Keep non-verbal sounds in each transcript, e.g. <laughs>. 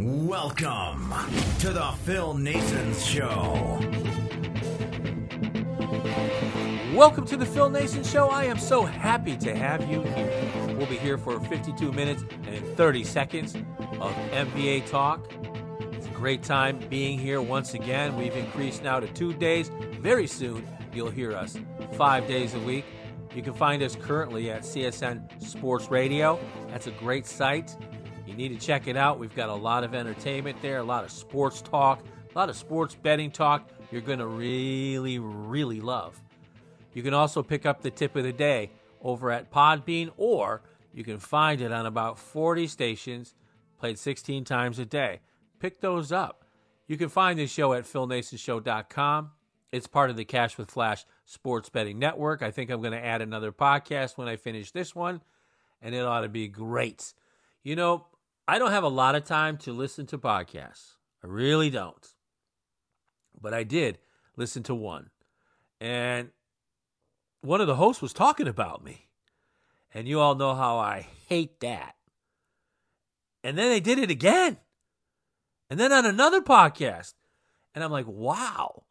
welcome to the Phil Nasons Show. Welcome to the Phil Nason Show. I am so happy to have you here. We'll be here for 52 minutes and 30 seconds of NBA talk. It's a great time being here once again. We've increased now to two days. Very soon, you'll hear us five days a week. You can find us currently at CSN Sports Radio. That's a great site. You need to check it out. We've got a lot of entertainment there, a lot of sports talk, a lot of sports betting talk you're going to really, really love. You can also pick up the tip of the day over at Podbean, or you can find it on about 40 stations, played 16 times a day. Pick those up. You can find this show at philnasonshow.com. It's part of the Cash with Flash Sports Betting Network. I think I'm going to add another podcast when I finish this one, and it ought to be great. You know, I don't have a lot of time to listen to podcasts. I really don't. But I did listen to one. And one of the hosts was talking about me. And you all know how I hate that. And then they did it again. And then on another podcast. And I'm like, wow.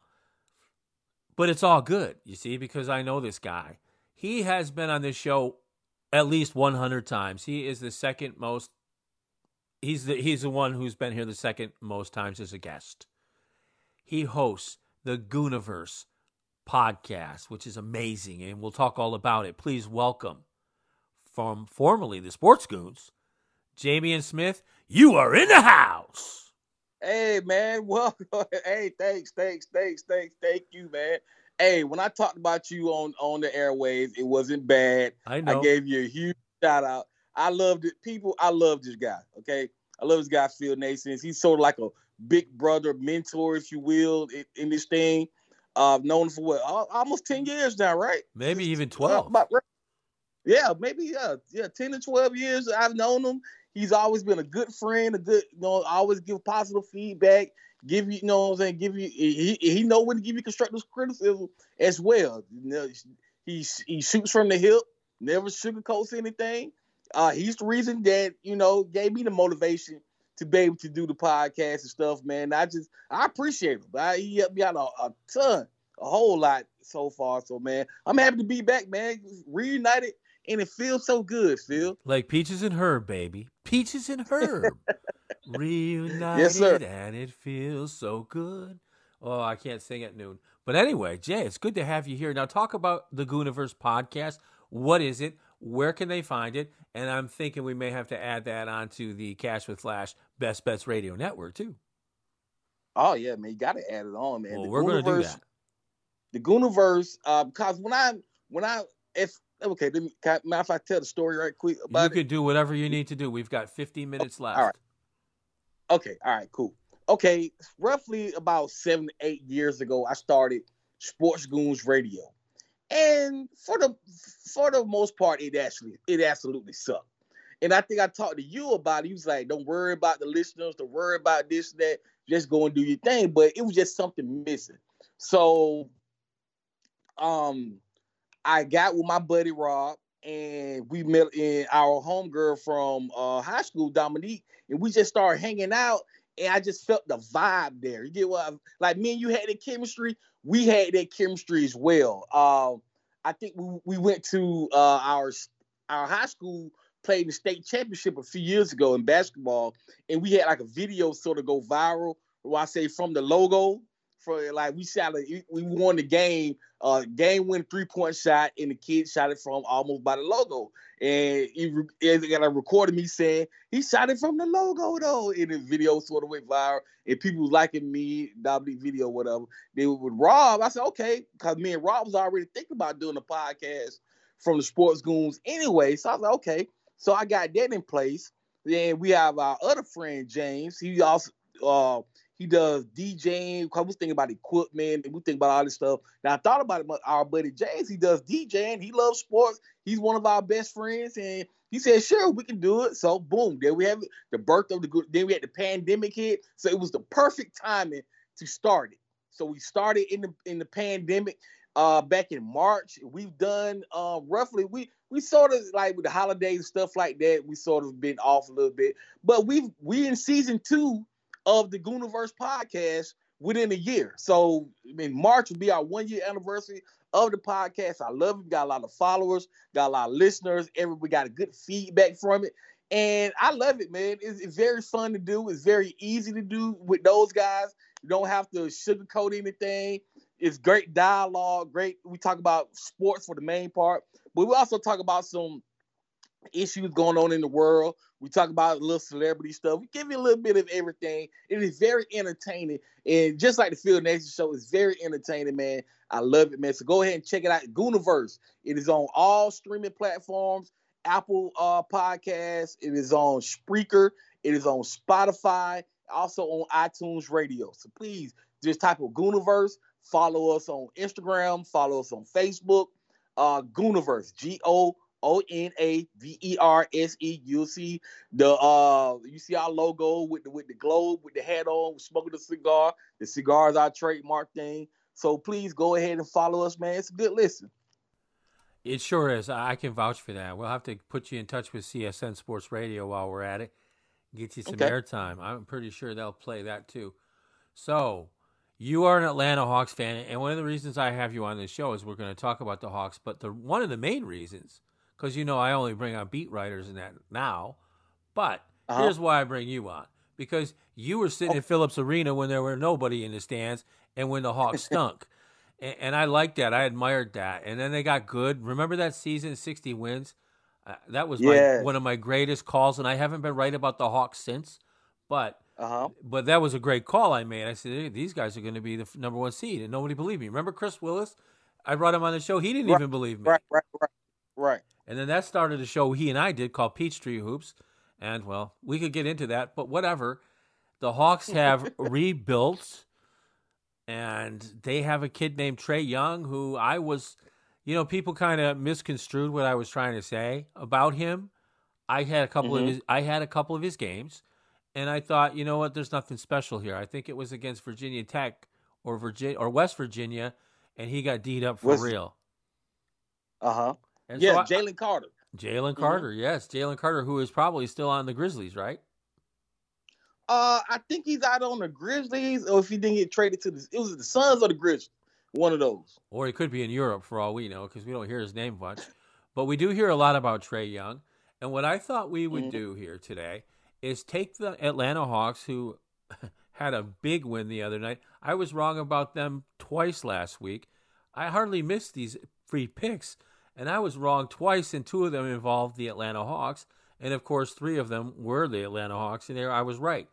But it's all good, you see, because I know this guy. He has been on this show at least 100 times. He is the second most he's the he's the one who's been here the second most times as a guest. He hosts the Goonaverse podcast, which is amazing, and we'll talk all about it. Please welcome from formerly the Sports Goons, Jameyan Smith. You are in the house. Hey man, <laughs> welcome. Hey, thanks, thanks, thanks, thanks, thank you, man. Hey, when I talked about you on on the airwaves, it wasn't bad. I know. I gave you a huge shout out. I loved it. People, I love this guy. Okay, I love this guy, Phil Nasons. He's sort of like a big brother, mentor, if you will, in, in this thing. Uh, known for what almost ten years now, right? Maybe even twelve. Uh, yeah, maybe yeah, yeah, ten to twelve years. I've known him. He's always been a good friend, a good, you know, always give positive feedback, give you, you know what I'm saying, give you. He he know when to give you constructive criticism as well. You know, he he shoots from the hip, never sugarcoats anything. Uh, he's the reason that you know gave me the motivation to be able to do the podcast and stuff, man. I just I appreciate him. I, he helped me out a, a, ton, a whole lot so far. So man, I'm happy to be back, man. Reunited, and it feels so good, Phil. Like peaches and herb, baby. Peaches and herb. <laughs> Reunited, yes, sir. and it feels so good. Oh, I can't sing at noon. But anyway, Jay, it's good to have you here. Now, talk about the Goonaverse podcast. What is it? Where can they find it? And I'm thinking we may have to add that onto the Cash with Flash Best Bets Radio Network too. Oh yeah, man, you got to add it on, man. Well, the we're going to do that. The Goonaverse, uh, because when I when I if okay, then can, mind if I tell the story right quick about you could do whatever you need to do. We've got 15 minutes left. All right. Okay, all right, cool. Okay, roughly about seven, eight years ago, I started Sports Goons Radio, and for the for the most part, it actually it absolutely sucked. And I think I talked to you about it. He was like, "Don't worry about the listeners. Don't worry about this, that. Just go and do your thing." But it was just something missing. So, um, I got with my buddy Rob, and we met in our homegirl from uh, high school, Dominique, and we just started hanging out. And I just felt the vibe there. You get what? I, like me and you had that chemistry. We had that chemistry as well. Um, I think we, we went to uh, our our high school played the state championship a few years ago in basketball, and we had like a video sort of go viral. Where I say from the logo, for like we shot it, we won the game, uh, game win three point shot, and the kid shot it from almost by the logo, and he, he got a recorded me saying he shot it from the logo though, and the video sort of went viral, and people was liking me, W video, whatever. They with Rob, I said okay, because me and Rob was already thinking about doing a podcast from the Sports Goons anyway, so I was like okay. So I got that in place. Then we have our other friend James. He also uh, He does DJing. We think about equipment and we think about all this stuff. Now I thought about it. But our buddy James, he does DJing. He loves sports. He's one of our best friends, and he said, "Sure, we can do it." So boom, there we have it. The birth of the good. Then we had the pandemic hit, so it was the perfect timing to start it. So we started in the in the pandemic uh back in March. We've done uh roughly we we sort of like with the holidays and stuff like that, we sort of been off a little bit. But we've we in season two of the Goonaverse podcast within a year. So I mean March will be our one year anniversary of the podcast. I love it. We got a lot of followers, got a lot of listeners. Every we got a good feedback from it. And I love it, man. It's, it's very fun to do. It's very easy to do with those guys. You don't have to sugarcoat anything. It's great dialogue. Great. We talk about sports for the main part, but we also talk about some issues going on in the world. We talk about a little celebrity stuff. We give you a little bit of everything. It is very entertaining. And just like the Phil Nason show, it's very entertaining, man. I love it, man. So go ahead and check it out. Goonaverse. It is on all streaming platforms. Apple uh, Podcasts. It is on Spreaker. It is on Spotify. Also on iTunes Radio. So please just type of Goonaverse. Follow us on Instagram. Follow us on Facebook. Uh, Goonaverse. G O O N A V E R S E. You'll see the uh you see our logo with the with the globe with the hat on, smoking the cigar. The cigar is our trademark thing. So please go ahead and follow us, man. It's a good listen. It sure is. I can vouch for that. We'll have to put you in touch with CSN Sports Radio while we're at it. Get you some Okay. airtime. I'm pretty sure they'll play that too. So, you are an Atlanta Hawks fan, and one of the reasons I have you on this show is we're going to talk about the Hawks. But the one of the main reasons, because you know I only bring on beat writers and that now, but Uh-huh. here's why I bring you on because you were sitting in Philips Arena when there were nobody in the stands and when the Hawks <laughs> stunk. and, and I liked that. I admired that. And then they got good. Remember that season, 60 wins? Uh, that was Yeah. my, one of my greatest calls, and I haven't been right about the Hawks since. But Uh-huh. but that was a great call I made. I said "Hey, these guys are going to be the f- number one seed, and nobody believed me. Remember Chris Willis? I brought him on the show. He didn't Right, even believe me. Right, right, right, right. And then that started a show he and I did called Peachtree Hoops. And well, we could get into that, but whatever. The Hawks have <laughs> rebuilt and they have a kid named Trae Young who I was, you know, people kind of misconstrued what I was trying to say about him. I had a couple of Mhm. his I had a couple of his games and I thought, you know what, there's nothing special here. I think it was against Virginia Tech or Virginia or West Virginia and he got D'd up for Was- real. Uh-huh. And Yeah, so Jalen Carter. Jalen Mhm. Carter, yes, Jalen Carter, who is probably still on the Grizzlies, right? Uh, I think he's out on the Grizzlies, or if he didn't get traded to the, it was the Suns or the Grizzlies, one of those. Or he could be in Europe for all we know, because we don't hear his name much. But we do hear a lot about Trae Young. And what I thought we would Mhm. do here today is take the Atlanta Hawks, who <laughs> had a big win the other night. I was wrong about them twice last week. I hardly missed these free picks, and I was wrong twice, and two of them involved the Atlanta Hawks. And of course, three of them were the Atlanta Hawks, and there I was right.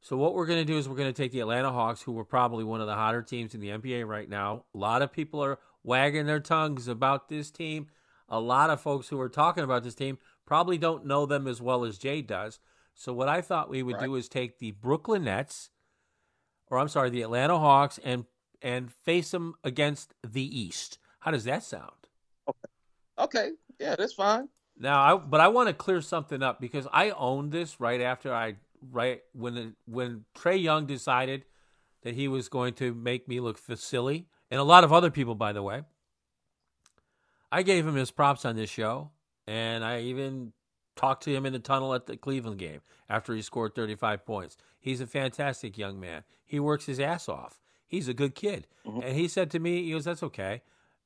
So what we're going to do is we're going to take the Atlanta Hawks, who were probably one of the hotter teams in the NBA right now. A lot of people are wagging their tongues about this team. A lot of folks who are talking about this team probably don't know them as well as Jay does. So what I thought we would Right. do is take the Brooklyn Nets, or I'm sorry, the Atlanta Hawks, and and face them against the East. How does that sound? Okay, yeah, that's fine. Now, I, but I want to clear something up because I owned this right after I right when the, when Trae Young decided that he was going to make me look silly, and a lot of other people, by the way. I gave him his props on this show, and I even talked to him in the tunnel at the Cleveland game after he scored 35 points. He's a fantastic young man. He works his ass off. He's a good kid. Mm-hmm. And he said to me, he goes, That's okay.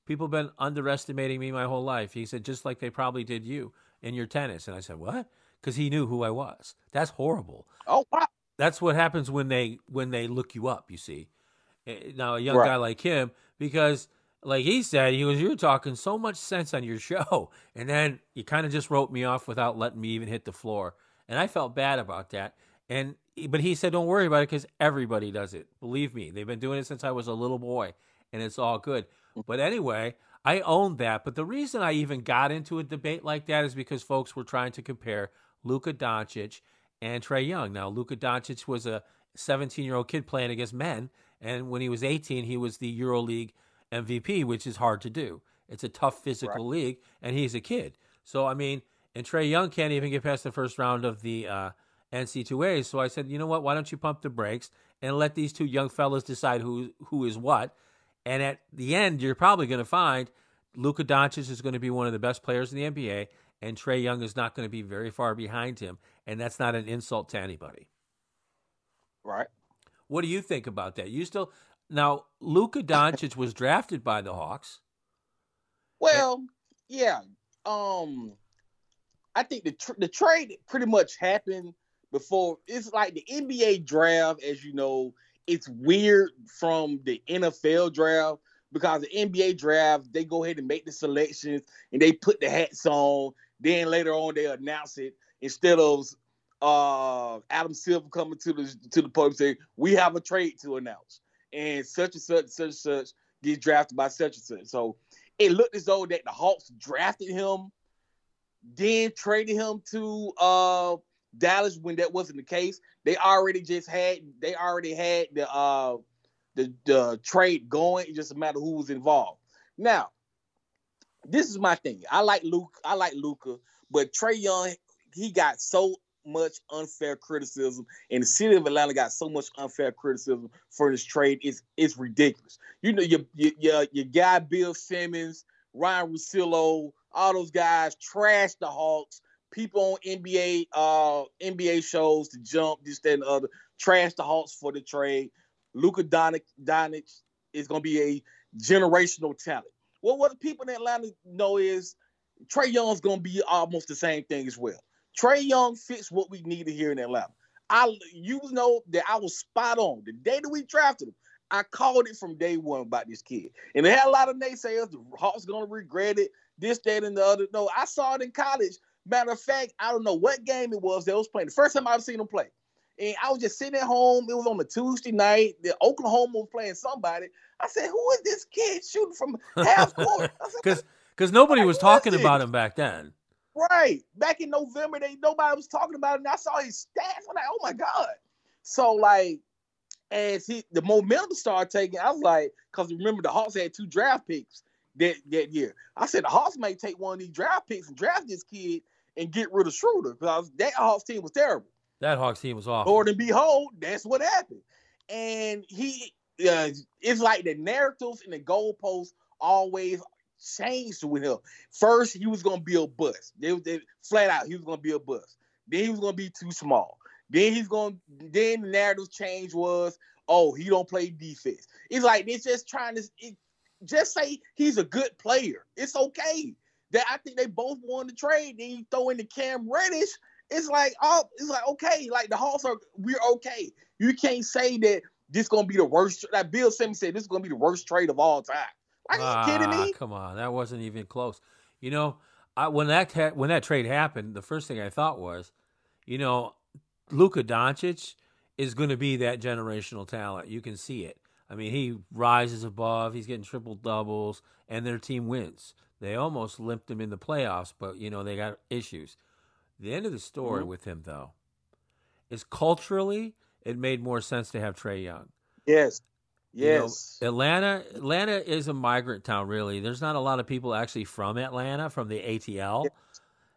People have been underestimating me my whole life. He said, just like they probably did you in your tennis. And I said, What? Because he knew who I was. That's horrible. Oh wow, That's what happens when they when they look you up, you see. Eh, Now a young Right. guy like him, because like he said, he was you were talking so much sense on your <laughs> show, and then you kind of just wrote me off without letting me even hit the floor, and I felt bad about that. And but he said, don't worry about it because everybody does it. Believe me, they've been doing it since I was a little boy, and it's all good. But anyway, I owned that. But the reason I even got into a debate like that is because folks were trying to compare Luka Doncic and Trae Young. Now, Luka Doncic was a 17 year old kid playing against men. And when he was 18, he was the EuroLeague MVP, which is hard to do. It's a tough physical right. league, and he's a kid. So, I mean, and Trae Young can't even get past the first round of the uh, NC2A. So I said, you know what? Why don't you pump the brakes and let these two young fellas decide who who is what? And at the end, you're probably going to find Luka Doncic is going to be one of the best players in the NBA, and Trae Young is not going to be very far behind him. And that's not an insult to anybody. Right. What do you think about that? You still now Luka Doncic was drafted by the Hawks. Well, yeah. Um, I think the tr- the trade pretty much happened before. It's like the NBA draft, as you know, it's weird from the NFL draft because the NBA draft they go ahead and make the selections and they put the hats on. Then later on they announce it instead of uh, Adam Silver coming to the to the podium saying we have a trade to announce and such and such such and such gets drafted by such and such. So it looked as though that the Hawks drafted him, then traded him to uh, Dallas when that wasn't the case. They already just had they already had the uh, the the trade going. It just a matter who was involved. Now, this is my thing. I like Luke. I like Luka, but Trae Young he got so much unfair criticism, and the city of Atlanta got so much unfair criticism for this trade. It's it's ridiculous. You know, your your your guy Bill Simmons, Ryen Russillo, all those guys trashed the Hawks. People on NBA uh NBA shows to jump this that and the other trash the Hawks for the trade. Luka Doncic, Doncic is to be a generational talent. Well, what the people in Atlanta know is Trae Young's to be almost the same thing as well. Trae Young fits what we needed here in Atlanta. I you know that I was spot on the day that we drafted him. I called it from day one about this kid, and they had a lot of naysayers. The Hawks gonna regret it. This, that, and the other. No, I saw it in college. Matter of fact, I don't know what game it was that was playing. The first time I've seen him play, and I was just sitting at home. It was on a Tuesday night. The Oklahoma was playing somebody. I said, "Who is this kid shooting from half court?" Because <laughs> because nobody was talking about him back then. Right. Back in November, they nobody was talking about him. And I saw his stats. I'm like, oh my God. So like as he the momentum started taking, I was like, because remember the Hawks had two draft picks that, that year. I said the Hawks may take one of these draft picks and draft this kid and get rid of Schroeder because that Hawks team was terrible. That Hawks team was awful. Lord and behold, that's what happened. And he uh, it's like the narratives and the goalposts always changed with him. First, he was gonna be a bust. They, they flat out, he was gonna be a bust. Then he was gonna be too small. Then he's gonna. Then the narrative change was, oh, he don't play defense. It's like they're just trying to it, just say he's a good player. It's okay. That I think they both won the trade. Then you throw in the Cam Reddish. It's like oh, it's like okay, like the Hawks are we're okay. You can't say that this is gonna be the worst. Like Bill Simmons said, this is gonna be the worst trade of all time. Are you ah, kidding me? Come on, that wasn't even close. You know, I, when that when that trade happened, the first thing I thought was, you know, Luka Doncic is going to be that generational talent. You can see it. I mean, he rises above. He's getting triple doubles, and their team wins. They almost limped him in the playoffs, but you know they got issues. The end of the story mm-hmm. with him, though, is culturally it made more sense to have Trae Young. Yes. Yes. You know, Atlanta Atlanta is a migrant town really. There's not a lot of people actually from Atlanta from the ATL. Yes.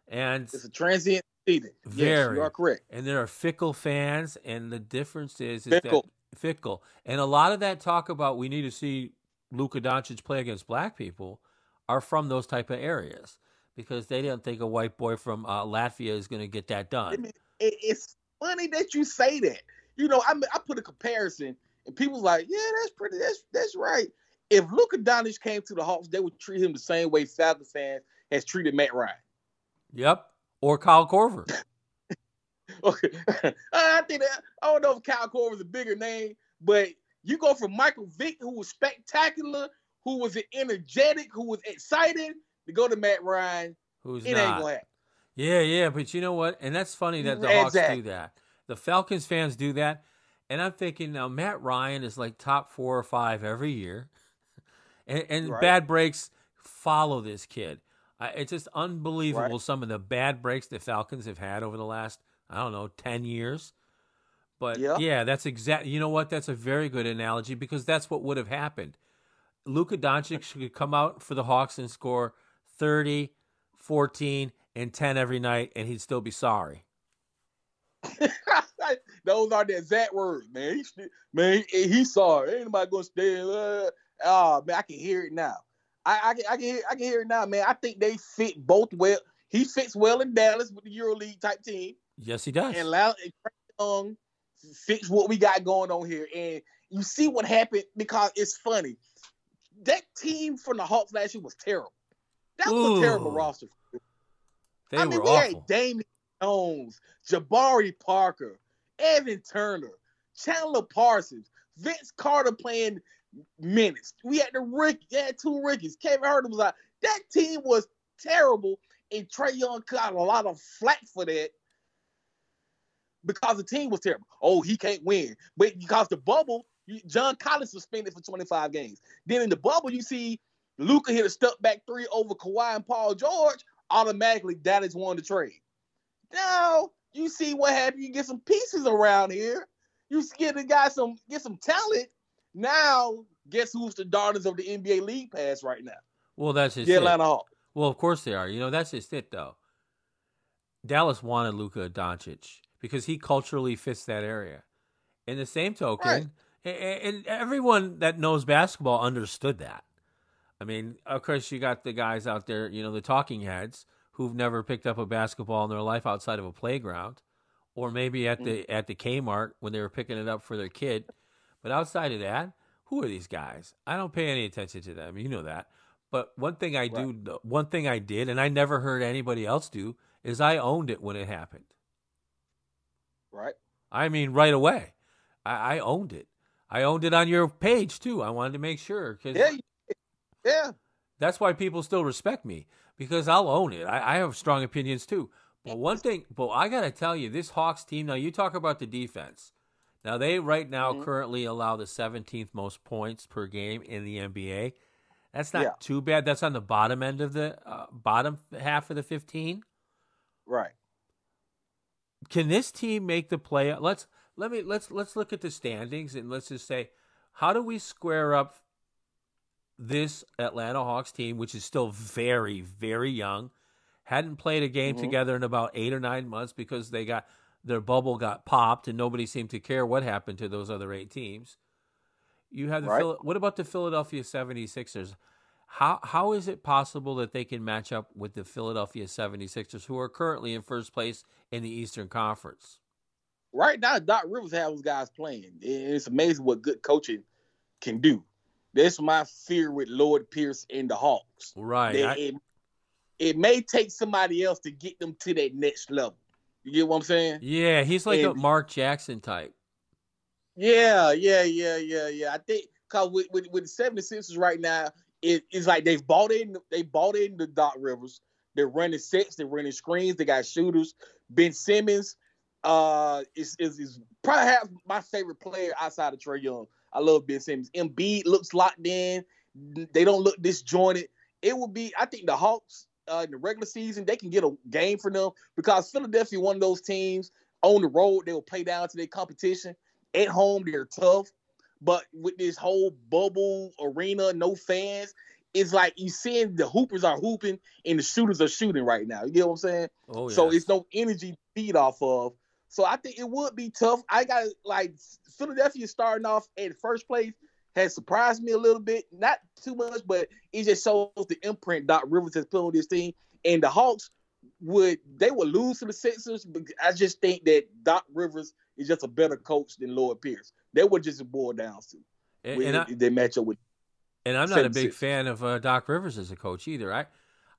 And it's a transient city. Very. Yes, you are correct. And there are fickle fans and the difference is, is fickle. that fickle. And a lot of that talk about we need to see Luka Doncic play against black people are from those type of areas because they don't think a white boy from uh, Latvia is going to get that done. I mean, it's funny that you say that. You know, I, I put a comparison – and people's like, yeah, that's pretty, that's that's right. If Luka Doncic came to the Hawks, they would treat him the same way Falcons fans has treated Matt Ryan. Yep. Or Kyle Korver. <laughs> okay. <laughs> I think that, I don't know if Kyle Korver is a bigger name, but you go from Michael Vick, who was spectacular, who was energetic, who was excited, to go to Matt Ryan, who's it not. ain't gonna happen. Yeah, yeah, but you know what? And that's funny that the exactly. Hawks do that. The Falcons fans do that. And I'm thinking now Matt Ryan is like top four or five every year, <laughs> and, and right. bad breaks follow this kid. I, it's just unbelievable right. some of the bad breaks the Falcons have had over the last I don't know ten years. But Yeah. yeah, that's exactly, You know what? That's a very good analogy because that's what would have happened. Luka Doncic could come out for the Hawks and score 30, 14, and 10 every night, and he'd still be sorry. <laughs> Those are the exact words, man. He, man, he, he it. Ain't nobody gonna stay. Uh, oh man, I can hear it now. I, I can I can hear I can hear it now, man. I think they fit both well. He fits well in Dallas with the EuroLeague type team, Yes, he does. and Lau- and Young fits what we got going on here. And you see what happened because it's funny. That team from the Hawks last year was terrible. That was a terrible roster. They I mean, were we awful. had Damian Jones, Jabari Parker, Evan Turner, Chandler Parsons, Vince Carter playing minutes. We had the Rick, yeah, two Rickies. Kevin Huerter was out. That team was terrible, and Trey Young got a lot of flack for that because the team was terrible. Oh, he can't win, but because the bubble, John Collins suspended for 25 games. Then in the bubble, you see Luka hit a step back three over Kawhi and Paul George. Automatically, that is one to trade. Now you see what happened. You get some pieces around here. You get the guy some get some talent. Now, guess who's the daughters of the NBA League Pass right now? well, that's just The. Atlanta Hawks. Well, of course they are. You know, that's just it, though. Dallas wanted Luka Doncic because he culturally fits that area. In the same token, Right. and everyone that knows basketball understood that. I mean, of course, you got the guys out there, you know, the talking heads who've never picked up a basketball in their life outside of a playground, or maybe at mm. the at the Kmart when they were picking it up for their kid. But outside of that, who are these guys? I don't pay any attention to them. You know that. But one thing I do, one thing I did, and I never heard anybody else do, is I owned it when it happened. Right. I mean, right away, I, I owned it. I owned it on your page too. I wanted to make sure because Yeah. Yeah. that's why people still respect me because I'll own it. I, I have strong opinions too. But one thing, but I got to tell you, this Hawks team. Now you talk about the defense. Now they right now Mhm. currently allow the 17th most points per game in the NBA. That's not Yeah. too bad. That's on the bottom end of the uh, bottom half of the 15. Right. Can this team make the play? Let's let me let's let's look at the standings and let's just say, how do we square up this Atlanta Hawks team, which is still very very young, hadn't played a game Mhm. together in about eight or nine months because they got their bubble got popped and nobody seemed to care what happened to those other eight teams. You have the Right. Phil- what about the Philadelphia 76ers? How how is it possible that they can match up with the Philadelphia 76ers who are currently in first place in the Eastern Conference? Right now, Doc Rivers has those guys playing. It's amazing what good coaching can do. That's my fear with Lloyd Pierce and the Hawks. Right. I- it, it may take somebody else to get them to that next level. You get what I'm saying? yeah, he's like a Mark Jackson type. Yeah, yeah, yeah, yeah, yeah. I think because with, with with the 76ers right now, it, it's like they've bought in they bought in the Doc Rivers. They're running sets, they're running screens, they got shooters. Ben Simmons uh is is, is probably my favorite player outside of Trae Young. I love Ben Simmons. Embiid looks locked in. They don't look disjointed. It would be, I think the Hawks uh, in the regular season, they can get a game for them because Philadelphia, one of those teams on the road, they will play down to their competition. At home, they're tough. But with this whole bubble arena, no fans, it's like you seeing the hoopers are hooping and the shooters are shooting right now. You get what I'm saying? Oh yeah. So it's no energy to feed off of. So I think it would be tough. I got like Philadelphia starting off at first place has surprised me a little bit. Not too much, but it just shows the imprint Doc Rivers has put on this team. And the Hawks would they would lose to the Sixers, but I just think that Doc Rivers is just a better coach than Lloyd Pierce. That would just boil down to and, when and I, they match up with. And I'm not a big fan of uh, Doc Rivers as a coach either. I,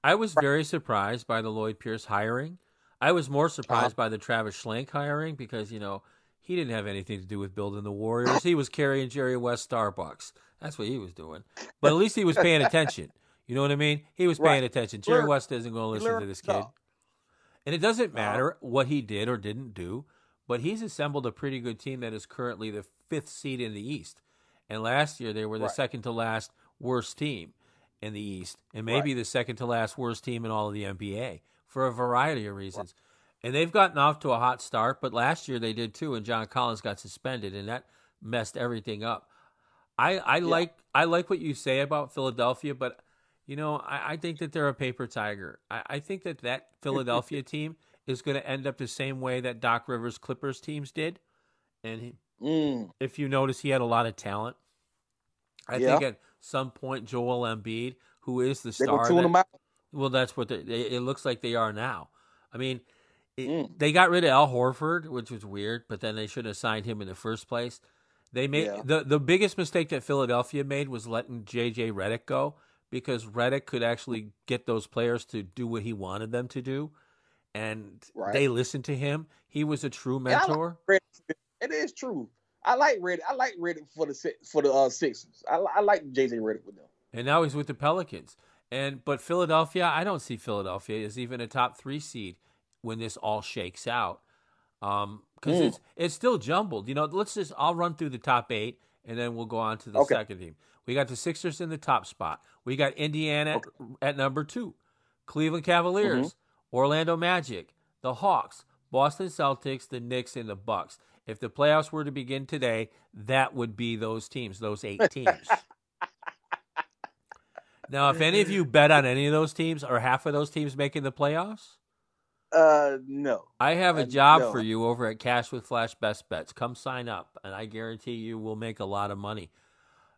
I was very surprised by the Lloyd Pierce hiring. I was more surprised Uh-huh. by the Travis Schlenk hiring because you know he didn't have anything to do with building the Warriors. He was carrying Jerry West Starbucks. That's what he was doing. But at least he was paying attention. You know what I mean? He was paying Right. attention. Jerry West isn't going to listen to this kid. And it doesn't Uh-huh. matter what he did or didn't do, but he's assembled a pretty good team that is currently the fifth seed in the East. And last year they were the Right. second to last worst team in the East, and maybe the second to last worst team in all of the NBA for a variety of reasons. And they've gotten off to a hot start, but last year they did too, and John Collins got suspended, and that messed everything up. I, I like I like what you say about Philadelphia, but you know I, I think that they're a paper tiger. I, I think that that <laughs> Philadelphia team is going to end up the same way that Doc Rivers Clippers teams did, and he, Mm. if you notice, he had a lot of talent. I Yeah. think at some point Joel Embiid, who is the star, that- them out. well, that's what they, they, it looks like they are now. I mean, it, Mm. they got rid of Al Horford, which was weird, but then they should have signed him in the first place. They made Yeah. the the biggest mistake that Philadelphia made was letting JJ Redick go because Redick could actually get those players to do what he wanted them to do, and Right. they listened to him. He was a true I like mentor. It is true. I like Redick. I like Redick for the for the uh, Sixers. I, I like JJ Redick with them. and now he's with the Pelicans. And but Philadelphia, I don't see Philadelphia as even a top three seed when this all shakes out, because Mm. it's it's still jumbled. You know, let's just I'll run through the top eight, and then we'll go on to the Okay. second team. We got the Sixers in the top spot. We got Indiana at, at number two, Cleveland Cavaliers, Mm-hmm. Orlando Magic, the Hawks, Boston Celtics, the Knicks, and the Bucks. If the playoffs were to begin today, that would be those teams, those eight <laughs> teams. now, if any of you bet on any of those teams or half of those teams making the playoffs, Uh, no. I have a Uh, job no. for you over at Cash with Flash Best Bets. Come sign up, and I guarantee you will make a lot of money.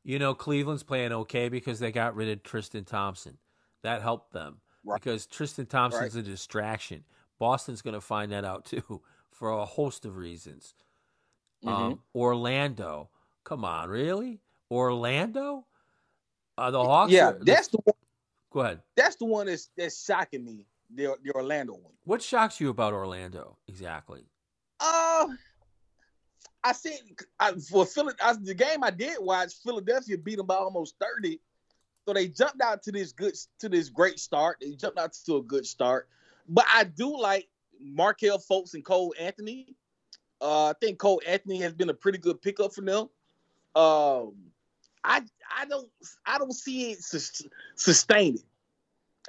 You know, Cleveland's playing okay because they got rid of Tristan Thompson. That helped them Right. because Tristan Thompson's a distraction. Boston's going to find that out <laughs> too for a host of reasons. Mm-hmm. Um, Orlando, come on, really? Orlando? Uh, the Hawks? yeah, are- that's the one. go ahead. That's the one that's that's shocking me. The the Orlando one. What shocks you about Orlando exactly? Uh, I think I, for Philly, I, the game I did watch, Philadelphia beat them by almost thirty. So they jumped out to this good to this great start. They jumped out to a good start. But I do like Markelle Fultz and Cole Anthony. Uh, I think Cole Anthony has been a pretty good pickup for them. Um, I I don't I don't see it sus- sustaining.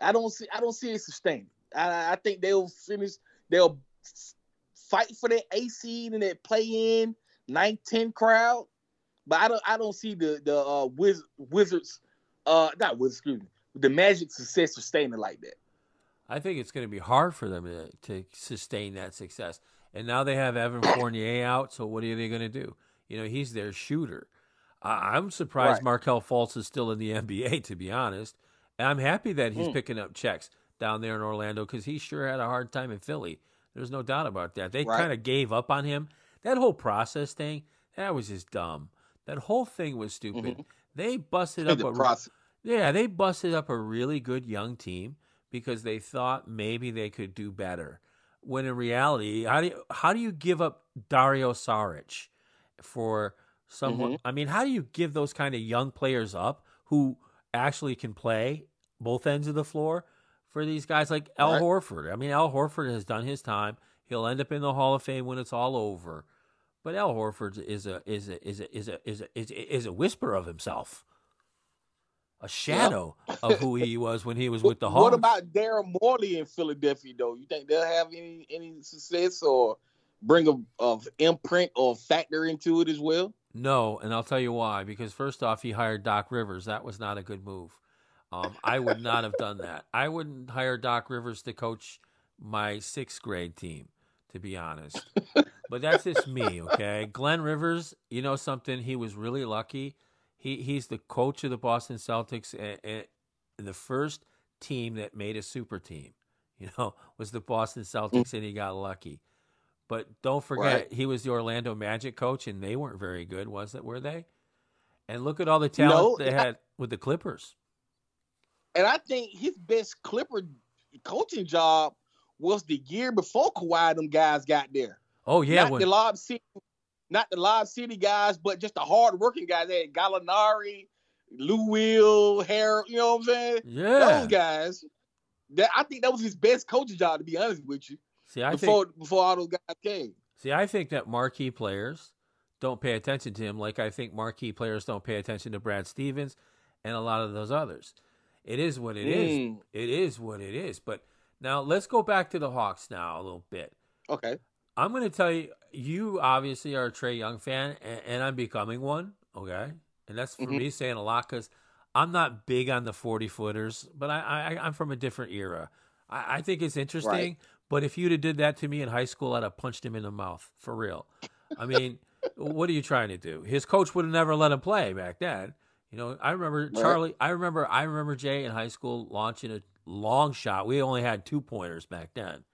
I don't see I don't see it sustaining. I, I think they'll finish. They'll fight for that A seed and that play in 9-10 crowd. But I don't I don't see the the uh, Wiz, Wizards uh not Wizards excuse me the Magic success sustaining like that. I think it's going to be hard for them to, to sustain that success. And now they have Evan <coughs> Fournier out, so what are they going to do? You know, he's their shooter. I, I'm surprised Right. Markelle Fultz is still in the <laughs> NBA, to be honest. And I'm happy that he's Mm. picking up checks down there in Orlando because he sure had a hard time in Philly. There's no doubt about that. They Right. kind of gave up on him. That whole process thing, that was just dumb. That whole thing was stupid. They busted up Mm-hmm. The a process. Yeah, they busted up a really good young team because they thought maybe they could do better. When in reality, how do you, how do you give up Dario Saric for someone? Mm-hmm. I mean, how do you give those kind of young players up who actually can play both ends of the floor for these guys like Al Right. Horford? I mean, Al Horford has done his time. He'll end up in the Hall of Fame when it's all over. But Al Horford is a is a is a is a is a, is a, is a whisper of himself a shadow of who he was when he was with the Hawks. What about Daryl Morey in Philadelphia though? You think they'll have any any success or bring a of imprint or factor into it as well? No, and I'll tell you why. Because first off, he hired Doc Rivers. That was not a good move. Um, I would not have done that. I wouldn't hire Doc Rivers to coach my sixth grade team, to be honest. <laughs> but that's just me, okay? Glenn Rivers, you know something? He was really lucky. He he's the coach of the Boston Celtics, and, and the first team that made a super team. <laughs> You know, was the Boston Celtics, and he got lucky. But don't forget, Right. he was the Orlando Magic coach, and they weren't very good, was it? Were they? And look at all the talent No, they I- had with the Clippers. And I think his best Clipper coaching job was the year before Kawhi. Them guys got there. Oh yeah, not when, the Lob City, not the Live City guys, but just the hard working guys. They had Gallinari, Lou Will, Harrell. You know what I'm saying? yeah. Those guys. That I think that was his best coaching job, to be honest with you. See, I before think before all those guys came. see, I think that marquee players don't pay attention to him, like I think marquee players don't pay attention to Brad Stevens and a lot of those others. It is what it is. Mm. It is what it is. But now let's go back to the Hawks now a little bit. Okay. I'm going to tell you, you obviously are a Trae Young fan, and, and I'm becoming one. Okay, and that's for Mhm. me saying a lot because I'm not big on the 40 footers, but I, I I'm from a different era. I, I think it's interesting, Right. but if you'd have did that to me in high school, I'd have punched him in the mouth for real. I mean, <laughs> what are you trying to do? His coach would have never let him play back then. You know, I remember Charlie. I remember. I remember Jay in high school launching a long shot. We only had two pointers back then,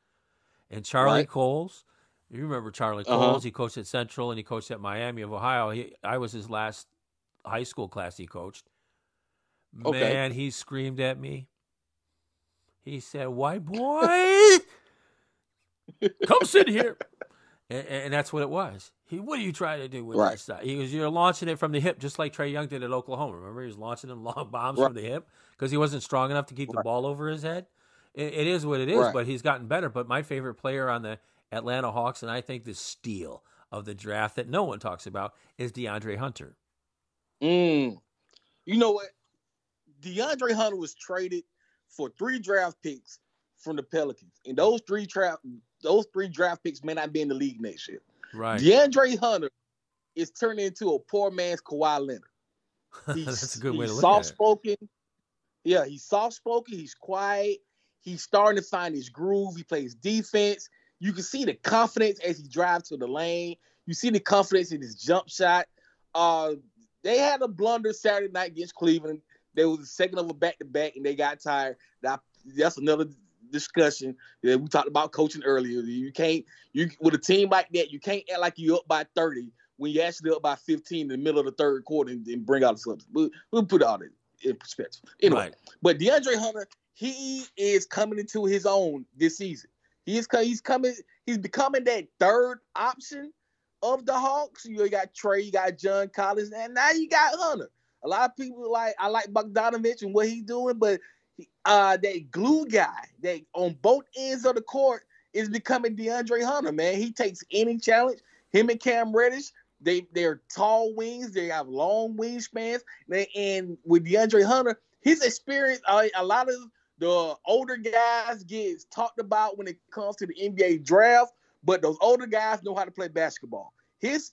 and Charlie Right. Coles. You remember Charlie Uh-huh. Coles? He coached at Central and he coached at Miami of Ohio. He, I was his last high school class he coached. Okay. Man, he screamed at me. He said, "White boy, <laughs> come sit here." And, and that's what it was. He, what are you trying to do with Right. stuff? He was, you're launching it from the hip, just like Trae Young did at Oklahoma. Remember, he was launching them <laughs> long bombs Right. from the hip because he wasn't strong enough to keep the ball over his head. It, it is what it is, Right. but he's gotten better. But my favorite player on the Atlanta Hawks, and I think the steal of the draft that no one talks about, is DeAndre Hunter. Mm. You know what? DeAndre Hunter was traded for three draft picks from the Pelicans, and those three draft those three draft picks may not be in the league next year. Right. DeAndre Hunter is turning into a poor man's Kawhi Leonard. He's, <laughs> that's a good way to look at it. Soft spoken. Yeah, he's soft spoken. He's quiet. He's starting to find his groove. He plays defense. You can see the confidence as he drives to the lane. You see the confidence in his jump shot. Uh, they had a blunder Saturday night against Cleveland. They was a second of a back to back, and they got tired. That, that's another discussion that we talked about coaching earlier. You can't you with a team like that, you can't act like you're up by 30 when you're actually up by 15 in the middle of the third quarter and, and bring out the substance. We'll, we'll put all that in perspective. Anyway, Right. but DeAndre Hunter, he is coming into his own this season. He is co- he's coming. He's becoming that third option of the Hawks. You got Trae, you got John Collins, and now you got Hunter. A lot of people like I like Bogdanovich and what he's doing, but uh, that glue guy that on both ends of the court is becoming DeAndre Hunter. Man, he takes any challenge. Him and Cam Reddish, they they're tall wings. They have long wingspans. They, and with DeAndre Hunter, his experience, uh, a lot of the older guys gets talked about when it comes to the NBA draft, but those older guys know how to play basketball. His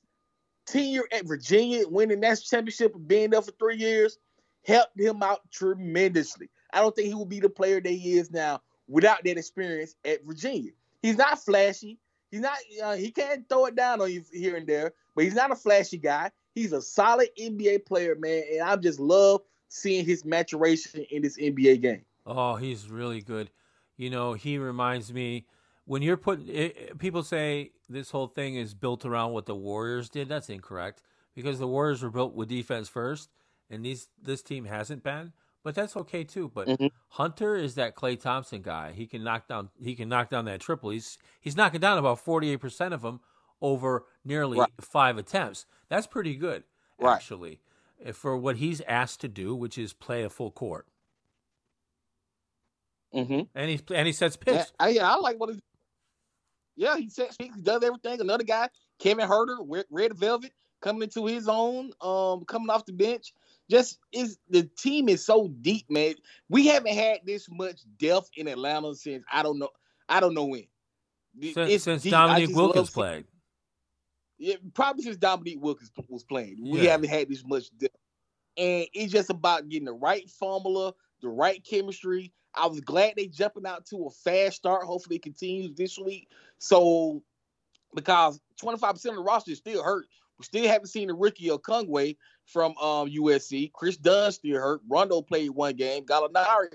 tenure at Virginia, winning that championship, being there for three years, helped him out tremendously. I don't think he would be the player that he is now without that experience at Virginia. He's not flashy. He's not. Uh, he can't throw it down on you here and there, but he's not a flashy guy. He's a solid NBA player, man, and I just love seeing his maturation in this NBA game. Oh, he's really good. You know, he reminds me when you're putting it, people say this whole thing is built around what the Warriors did. That's incorrect because the Warriors were built with defense first, and these this team hasn't been. But that's okay too. But Mhm. Hunter is that Klay Thompson guy. He can knock down. He can knock down that triple. He's he's knocking down about forty eight percent of them over nearly Right. five attempts. That's pretty good, Right. actually, eh, for what he's asked to do, which is play a full court. Mm-hmm. And he and he sets Yeah, picks. I, yeah, I like what he. Yeah, he sets picks. He does everything. Another guy, Kevin Huerter, Red, Red Velvet, coming into his own, um, coming off the bench. Just is the team is so deep, man. We haven't had this much depth in Atlanta since I don't know, I don't know when. Since, It's since deep. Dominique Wilkins played. Yeah, probably since Dominique Wilkins was playing. We Yeah. haven't had this much depth. And it's just about getting the right formula, the right chemistry. I was glad they jumping out to a fast start. Hopefully it continues this week. So because 25% of the roster is still hurt. We still haven't seen the Ricky Okongwu from um, USC. Chris Dunn still hurt. Rondo played one game. Gallinari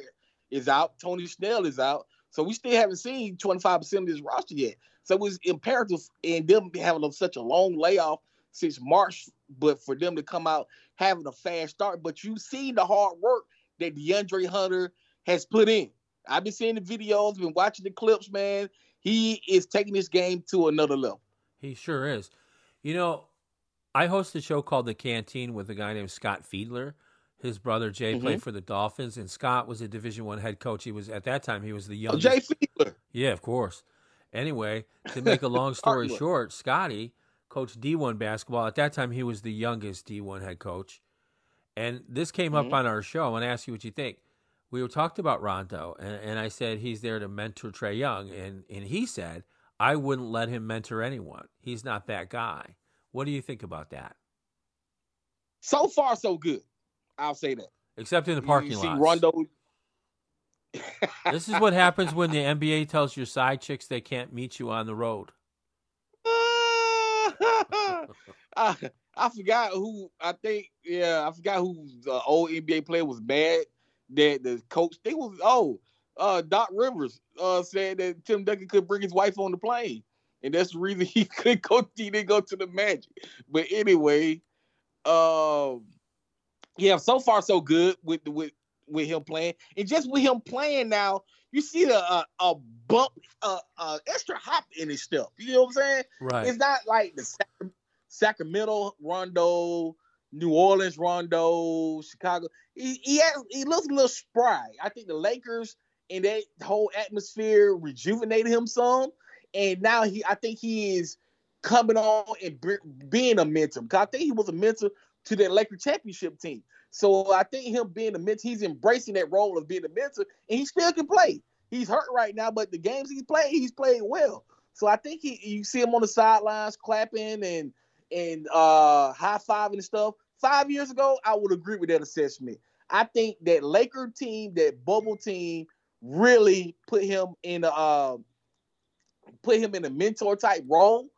is out. Tony Snell is out. So we still haven't seen 25% of this roster yet. So it was imperative in them having such a long layoff since March, but for them to come out having a fast start. But you see the hard work that DeAndre Hunter has put in. I've been seeing the videos, been watching the clips, man. He is taking this game to another level. He sure is. You know, I host a show called The Canteen with a guy named Scott Fiedler. His brother Jay Mhm. played for the Dolphins, and Scott was a Division One head coach. He was at that time he was the Oh, youngest. Jay Fiedler. Yeah, of course. Anyway, to <laughs> make a long story short, Scotty coached D1 basketball. At that time, he was the youngest D1 head coach. And this came up Mhm. on our show. I want to ask you what you think. We were talked about Rondo, and, and I said he's there to mentor Trae Young, and, and he said, I wouldn't let him mentor anyone. He's not that guy. What do you think about that? So far, so good. I'll say that. Except in the parking lot. see Rondo. <laughs> this is what happens when the NBA tells your side chicks they can't meet you on the road. <laughs> I, I forgot who I think yeah I forgot who the old NBA player was mad that the coach they was oh uh Doc Rivers uh said that Tim Duncan could bring his wife on the plane. And that's the reason <laughs> he couldn't go he didn't go to the Magic. But anyway um yeah so far so good with with with him playing. And just with him playing now you see the a, a bump uh, uh extra hop in his step. You know what I'm saying? Right. it's not like the Sac- Sacramento Rondo, New Orleans Rondo, Chicago. He he, has, he looks a little spry. I think the Lakers and that whole atmosphere rejuvenated him some, and now he I think he is coming on and be, being a mentor. Because I think he was a mentor to the Lakers championship team. So I think him being a mentor, he's embracing that role of being a mentor, and he still can play. He's hurt right now, but the games he's played, he's played well. So I think he you see him on the sidelines clapping and and uh high fiving and stuff. Five years ago, I would agree with that assessment. I think that Laker team, that bubble team, really put him in a uh, put him in a mentor type role,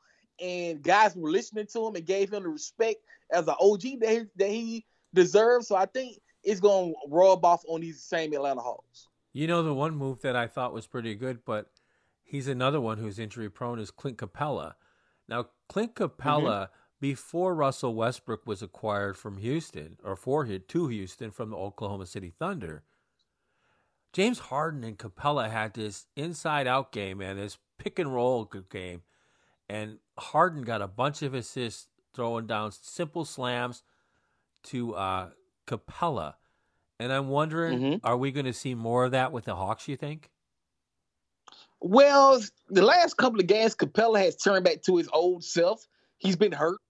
and guys were listening to him and gave him the respect as an OG that he, that he deserves. So I think it's going to rub off on these same Atlanta Hawks. You know the one move that I thought was pretty good, but he's another one who's injury prone is Clint Capela. Now Clint Capela, before Russell Westbrook was acquired from Houston or for to Houston from the Oklahoma City Thunder, James Harden and Capela had this inside out game and this pick and roll game, and Harden got a bunch of assists throwing down simple slams to uh, Capela. And I'm wondering, Mhm. are we going to see more of that with the Hawks? You think? Well, the last couple of games, Capela has turned back to his old self. He's been hurt.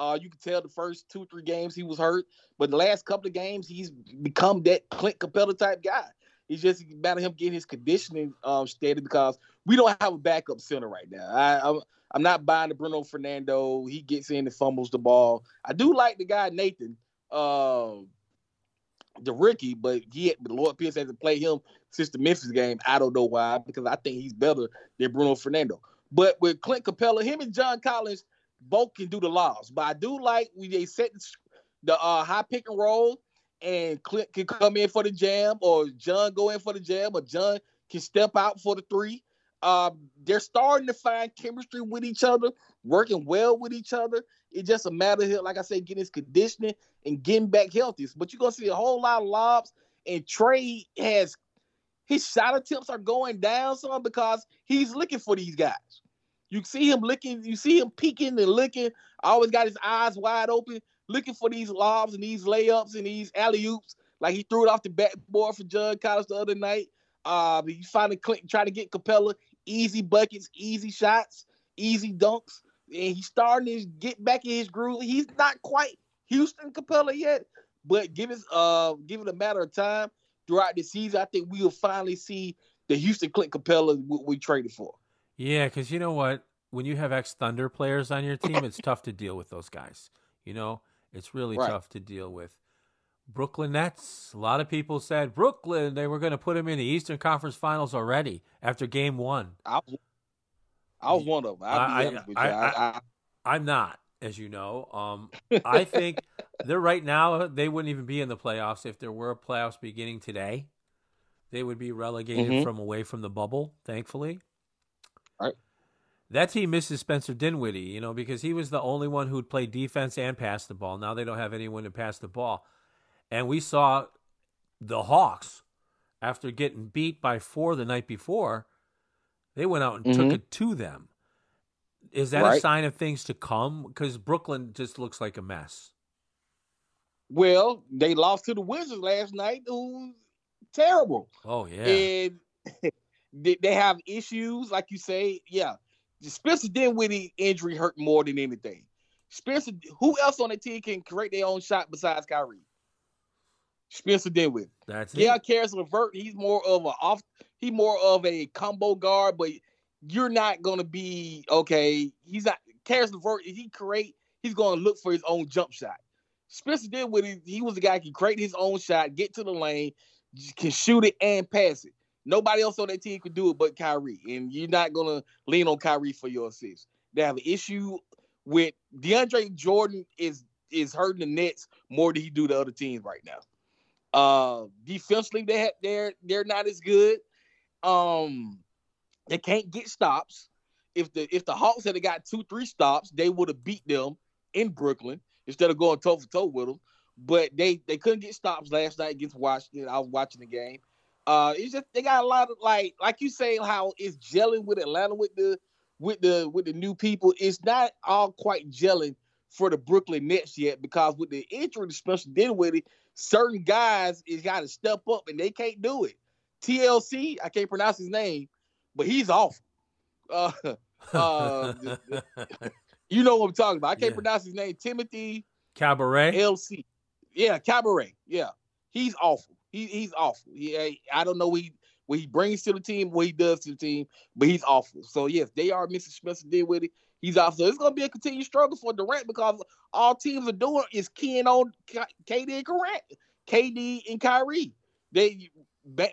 Uh, you can tell the first two, three games he was hurt, but the last couple of games he's become that Clint Capela type guy. It's just about him getting his conditioning um, steady because we don't have a backup center right now. I, I'm, I'm not buying the Bruno Fernando. He gets in and fumbles the ball. I do like the guy Nathan, uh, the rookie, but he had, but Lloyd Pierce hasn't played him since the Memphis game. I don't know why, because I think he's better than Bruno Fernando. But with Clint Capela, him and John Collins both can do the laws. But I do like when they set the uh, high pick and roll, and Clint can come in for the jam, or John go in for the jam, or John can step out for the three. Um, they're starting to find chemistry with each other, working well with each other. It's just a matter of, like I said, getting his conditioning and getting back healthy. But you're gonna see a whole lot of lobs. And Trae has his shot attempts are going down some because he's looking for these guys. You see him looking, you see him peeking and looking. Always got his eyes wide open, looking for these lobs and these layups and these alley oops. Like he threw it off the backboard for John Collins the other night. Uh, you finally Clinton trying to get Capela easy buckets, easy shots, easy dunks, and he's starting to get back in his groove. He's not quite Houston Capela yet, but give it uh give it a matter of time throughout the season. I think we'll finally see the Houston Clint Capela what we traded for. Yeah, because you know what? When you have ex Thunder players on your team, it's tough to deal with those guys. You know, it's really Right. tough to deal with. Brooklyn Nets. A lot of people said Brooklyn, they were going to put him in the Eastern Conference Finals already after game one. I was, I was one of them. I'll be I, I'm not, as you know. Um, <laughs> I think they're right now, they wouldn't even be in the playoffs if there were playoffs beginning today. They would be relegated Mhm. from away from the bubble, thankfully. Right. That team misses Spencer Dinwiddie, you know, because he was the only one who'd play defense and pass the ball. Now they don't have anyone to pass the ball. And we saw the Hawks, after getting beat by four the night before, they went out and took Mhm. it to them. Is that a sign of things to come? Because Brooklyn just looks like a mess. well, they lost to the Wizards last night. Who's terrible. Oh yeah, and <laughs> they, they have issues, like you say. Yeah, Spencer Dinwiddie injury hurt more than anything. Spencer, who else on the team can create their own shot besides Kyrie? Spencer Dinwiddie. that's it. Yeah, Caris LeVert, he's more of a off. He more of a combo guard, but you're not gonna be okay. He's not Caris LeVert. He create? He's gonna look for his own jump shot. Spencer did what he, was the guy who can create his own shot, get to the lane, can shoot it and pass it. Nobody else on that team could do it but Kyrie, and you're not gonna lean on Kyrie for your assists. They have an issue with DeAndre Jordan is is hurting the Nets more than he do the other teams right now. Uh, defensively, they ha- they're they're not as good. Um, they can't get stops. If the if the Hawks had got two three stops, they would have beat them in Brooklyn instead of going toe for toe with them. But they they couldn't get stops last night against Washington. I was watching the game. Uh, it's just they got a lot of like like you say how it's gelling with Atlanta with the with the with the new people. It's not all quite gelling for the Brooklyn Nets yet because with the injury to Spencer Dinwiddie, certain guys is got to step up and they can't do it. TLC, I can't pronounce his name, but he's awful. Uh, <laughs> uh, <laughs> you know what I'm talking about. I can't Yeah. pronounce his name. Timothy Cabaret. LC. Yeah, Cabaret. Yeah, he's awful. He, he's awful. Yeah, I don't know what he, what he brings to the team, what he does to the team, but he's awful. So yes, they are missing Spencer Dinwiddie. He's off. So it's going to be a continued struggle for Durant because all teams are doing is keying on KD and Durant, KD and Kyrie. They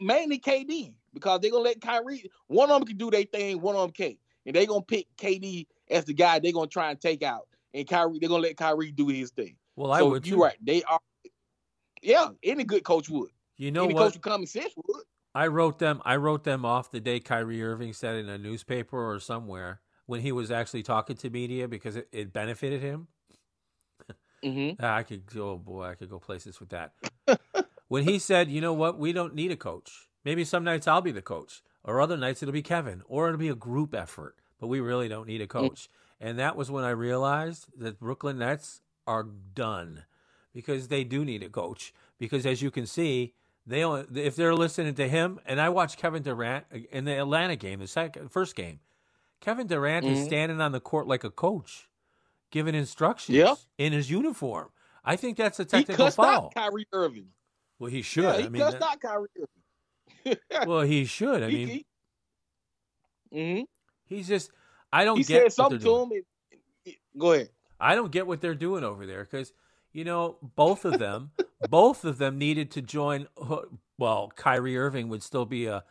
mainly KD because they're gonna let Kyrie. One of them can do their thing. One of them can't, and they're gonna pick KD as the guy they're gonna try and take out. And Kyrie, they're gonna let Kyrie do his thing. well, I so would. you're too. right. They are. Yeah, any good coach would. You know any what? coach with common sense would. I wrote them. I wrote them off the day Kyrie Irving said in a newspaper or somewhere when he was actually talking to media because it, it benefited him. Mm-hmm. Ah, I could. Oh boy, I could go places with that. <laughs> when he said, "You know what? We don't need a coach. Maybe some nights I'll be the coach, or other nights it'll be Kevin, or it'll be a group effort. But we really don't need a coach." And that was when I realized that Brooklyn Nets are done because they do need a coach. Because as you can see, they only, if they're listening to him, and I watched Kevin Durant in the Atlanta game, the second first game. Kevin Durant is Mhm. standing on the court like a coach, giving instructions Yeah. in his uniform. I think that's a He technical cussed foul. out Kyrie Irving. Well, he should. Yeah, he I mean, that- out Kyrie Irving. <laughs> well, he should. I He- mean, he- Mhm. he's just. I don't he get said what something to him. and- go ahead. I don't get what they're doing over there because you know both of them, <laughs> both of them needed to join. Well, Kyrie Irving would still be a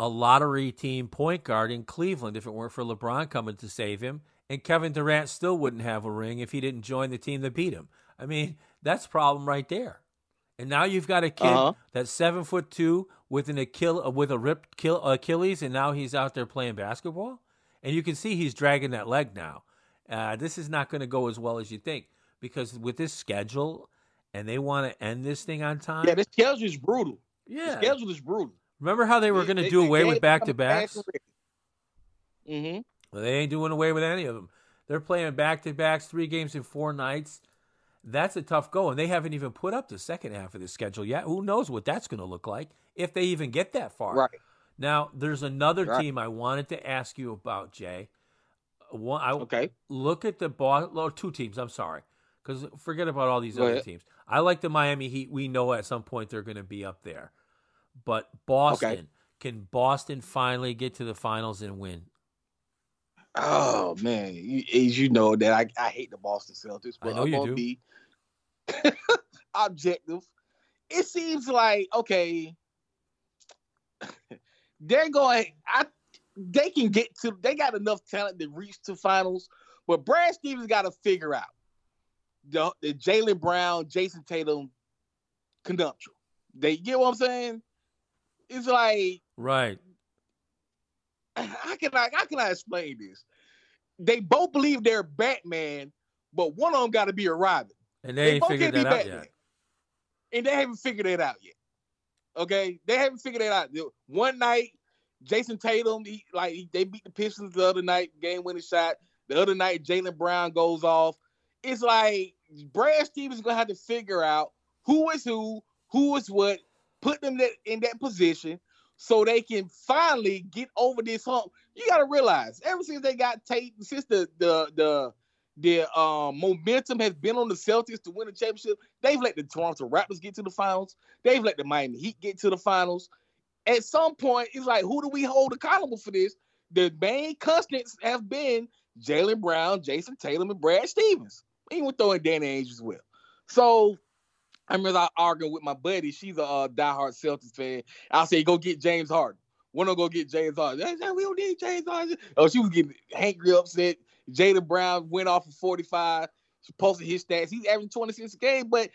a lottery team point guard in Cleveland if it weren't for LeBron coming to save him, and Kevin Durant still wouldn't have a ring if he didn't join the team that beat him. I mean, that's a problem right there. And now you've got a kid Uh-huh. that's seven foot two with an Achille, with a ripped kill, Achilles, and now he's out there playing basketball. And you can see he's dragging that leg now. Uh, this is not going to go as well as you think because with this schedule, and they want to end this thing on time. Yeah, the schedule is brutal. Yeah, The schedule is brutal. Remember how they were going to do away with back to backs? Mm-hmm. Well, they ain't doing away with any of them. They're playing back to backs, three games in four nights. That's a tough go, and they haven't even put up the second half of the schedule yet. Who knows what that's going to look like if they even get that far? Right. Now, there's another Right. team I wanted to ask you about, Jay. One, I, Okay. look at the Boston, two teams. I'm sorry, because forget about all these other teams. I like the Miami Heat. We know at some point they're going to be up there, but Boston can Boston finally get to the finals and win? Oh man, you, as you know that I, I hate the Boston Celtics, but I you gonna do. be <laughs> objective. It seems like okay, <laughs> they're going. I they can get to. They got enough talent to reach to finals, but Brad Stevens got to figure out the, the Jaylen Brown, Jayson Tatum conundrum. They get what I'm saying? It's like Right. <sighs> how can I how can I explain this? They both believe they're Batman, but one of them got to be a Robin. And they, ain't both figured can't that be out Batman. yet. And they haven't figured it out yet. Okay, they haven't figured it out. One night, Jayson Tatum, he, like he- they beat the Pistons the other night, game winning shot. The other night, Jaylen Brown goes off. It's like Brad Stevens gonna have to figure out who is who, who is what, put them that, in that position so they can finally get over this hump. You got to realize, ever since they got Tate, since the the the the um, momentum has been on the Celtics to win the championship, they've let the Toronto Raptors get to the finals. They've let the Miami Heat get to the finals. at some point, it's like, who do we hold accountable for this? The main constants have been Jaylen Brown, Jayson Tatum, and Brad Stevens. Even throwing Danny Ainge as well. So I remember I arguing with my buddy. She's a uh, diehard Celtics fan. I say, go get James Harden. When I go get James Harden? We don't need James Harden. Oh, she was getting angry, upset. Jaylen Brown went off for 45. She posted his stats. He's averaging 26 a game, but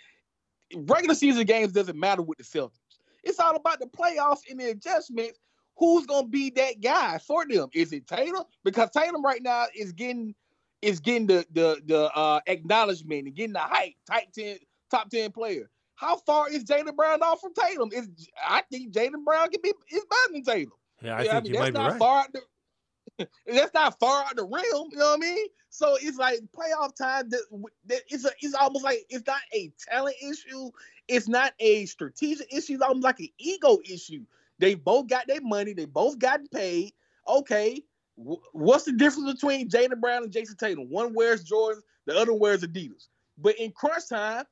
regular season games doesn't matter with the Celtics. It's all about the playoffs and the adjustments. Who's gonna be that guy for them? Is it Tatum? Because Tatum right now is getting is getting the the the uh, acknowledgement and getting the hype, top ten top ten player. How far is Jaylen Brown off from Tatum? Is I think Jaylen Brown can be is better than Tatum. Yeah, I yeah, think I mean, you that's might not be right. far out the, <laughs> that's not far out the realm. You know what I mean? So it's like playoff time. That, that it's a, it's almost like it's not a talent issue. It's not a strategic issue. It's almost like an ego issue. They both got their money. They both got paid. Okay, what's the difference between Jaylen Brown and Jayson Tatum? One wears Jordans, the other wears Adidas. But in crunch time,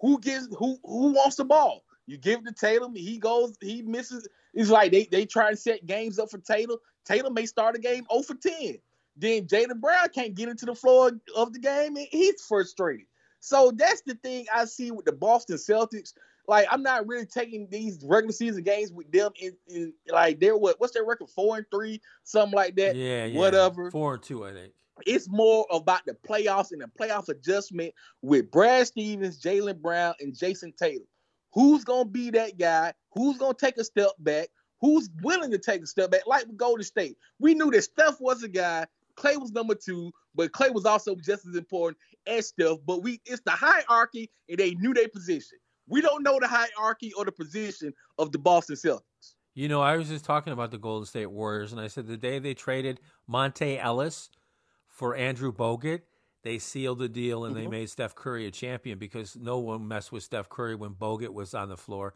who gives who who wants the ball? You give it to Tatum, he goes, he misses. It's like they they try and set games up for Tatum. Tatum may start a game 0 for 10. Then Jaylen Brown can't get into the floor of the game and he's frustrated. So that's the thing I see with the Boston Celtics. Like I'm not really taking these regular season games with them in, in like they're what what's their record four and three something like that. Yeah, yeah. whatever. Four and two, I think. It's more about the playoffs and the playoff adjustment with Brad Stevens, Jaylen Brown, and Jason Taylor. Who's gonna be that guy? Who's gonna take a step back? Who's willing to take a step back? Like with Golden State, we knew that Steph was a guy. Klay was number two, but Klay was also just as important as Steph. But we it's the hierarchy, and they knew their position. We don't know the hierarchy or the position of the Boston Celtics. You know, I was just talking about the Golden State Warriors, and I said the day they traded Monta Ellis for Andrew Bogut, they sealed the deal and mm-hmm. they made Steph Curry a champion because no one messed with Steph Curry when Bogut was on the floor.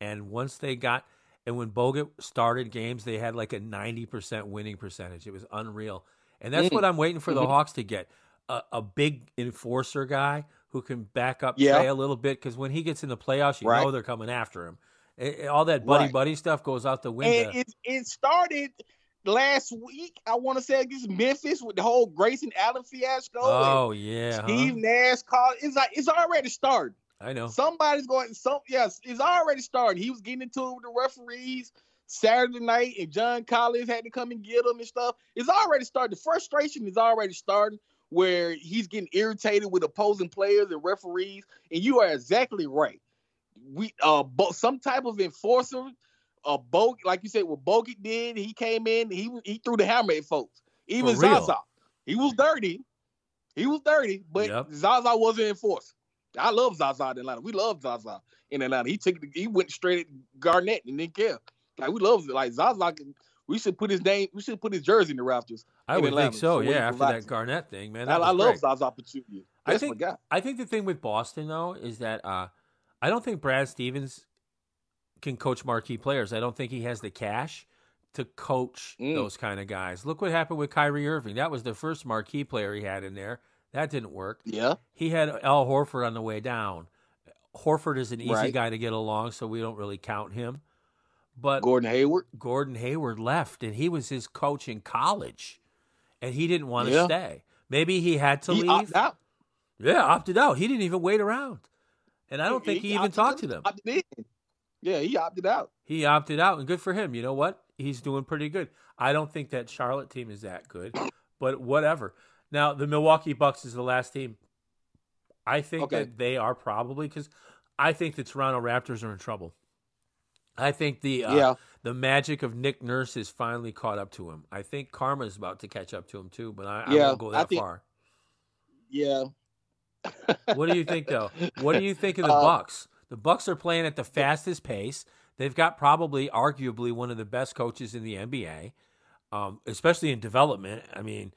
And once they got, and when Bogut started games, they had like a 90% winning percentage. It was unreal. And that's mm. what I'm waiting for the mm-hmm. Hawks to get a, a, big enforcer guy who can back up yeah. Trae a little bit because when he gets in the playoffs, you right. know they're coming after him. It, all that buddy right. buddy stuff goes out the window. And it, it started last week. I want to say against Memphis with the whole Grayson Allen fiasco. Oh yeah, Steve huh? Nash called. It's like it's already started. I know somebody's going. Some yes, it's already started. He was getting into it with the referees Saturday night, and John Collins had to come and get him and stuff. It's already started. The frustration is already starting. Where he's getting irritated with opposing players and referees, and you are exactly right. We uh, some type of enforcer a Bog, like you said, what Bogut did, he came in, he he threw the hammer at folks. Even Zaza, he was dirty. He was dirty, but yep. Zaza wasn't enforced. I love Zaza in Atlanta. We love Zaza in Atlanta. He took he went straight at Garnett and didn't care. Like we love like Zaza. We should put his name. We should put his jersey in the rafters. I would Atlanta, think so. yeah, after that Garnett thing, man. I, I love Zaza Pachulia. I think. I think the thing with Boston though is that uh, I don't think Brad Stevens can coach marquee players. I don't think he has the cash to coach mm. those kind of guys. Look what happened with Kyrie Irving. That was the first marquee player he had in there. That didn't work. Yeah. He had Al Horford on the way down. Horford is an easy right. guy to get along, so we don't really count him. But Gordon Hayward? Gordon Hayward left, and he was his coach in college, and he didn't want to yeah. stay. Maybe he had to he leave. Opted out. Yeah, opted out. He didn't even wait around. And I don't he, think he, he even talked to them. Yeah, he opted out. He opted out, and good for him. You know what? He's doing pretty good. I don't think that Charlotte team is that good, <coughs> but whatever. Now, the Milwaukee Bucks is the last team. I think okay. that they are probably because I think the Toronto Raptors are in trouble. I think the uh, yeah. the magic of Nick Nurse is finally caught up to him. I think Karma is about to catch up to him too, but I, yeah, I won't go that think, far. Yeah. what do you think though? What do you think of the <laughs> uh, Bucks? The Bucks are playing at the fastest pace. They've got probably, arguably, one of the best coaches in the NBA, um, especially in development. I mean,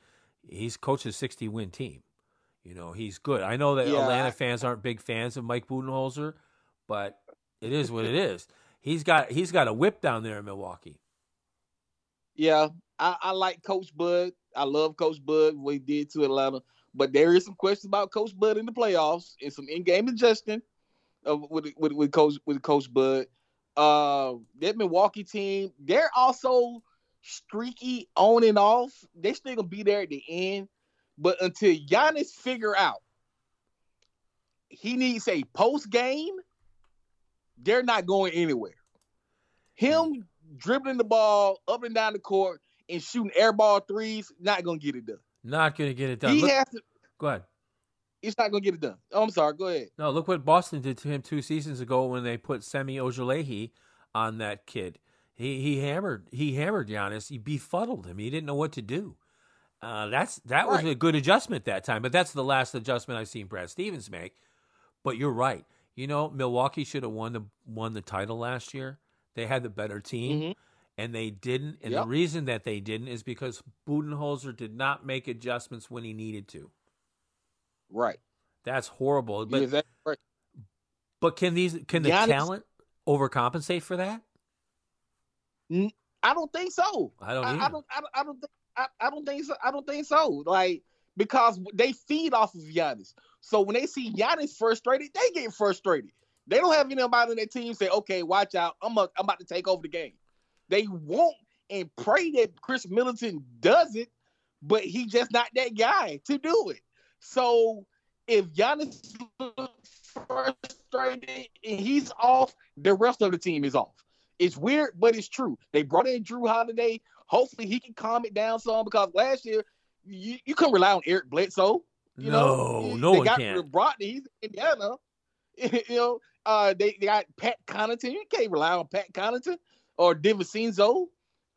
he's coached a 60 win team. You know, he's good. I know that yeah. Atlanta fans aren't big fans of Mike Budenholzer, but it is what it is. He's got he's got a whip down there in Milwaukee. Yeah, I, I like Coach Bud. I love Coach Bud. What he did to Atlanta, but there is some questions about Coach Bud in the playoffs and some in-game adjusting uh, with, with with Coach with Coach Bud. Uh, that Milwaukee team, they're also streaky on and off. They still gonna be there at the end, but until Giannis figure out he needs a post game, they're not going anywhere. Him dribbling the ball up and down the court and shooting airball threes, not gonna get it done. Not going to get it done. He Look- has to. go ahead. It's not gonna get it done. Oh, I'm sorry. Go ahead. No, look what Boston did to him two seasons ago when they put Semi Ojeleye on that kid. He he hammered he hammered Giannis. He befuddled him. He didn't know what to do. Uh, that's that was a good adjustment that time, but that's the last adjustment I've seen Brad Stevens make. But you're right. You know, Milwaukee should have won the won the title last year. They had the better team, Mhm. and they didn't. And Yep. the reason that they didn't is because Budenholzer did not make adjustments when he needed to. Right. That's horrible. But You're exactly right. but can these can the Giannis- talent overcompensate for that? I don't think so. I don't I. I don't. I, don't- I don't think. I, I don't think so. I don't think so. Like because they feed off of Giannis. So when they see Giannis frustrated, they get frustrated. They don't have anybody on their team say, "Okay, watch out. I'm a, I'm about to take over the game." They won't and pray that Khris Middleton does it, but he just not that guy to do it. So if Giannis looks frustrated and he's off, the rest of the team is off. It's weird, but it's true. They brought in Jrue Holiday. Hopefully, he can calm it down some because last year you, you couldn't rely on Eric Bledsoe. You no, know, no they one got can. Brogdon. He's in Indiana. <laughs> you know, uh, they, they got Pat Connaughton. You can't rely on Pat Connaughton or DiVincenzo.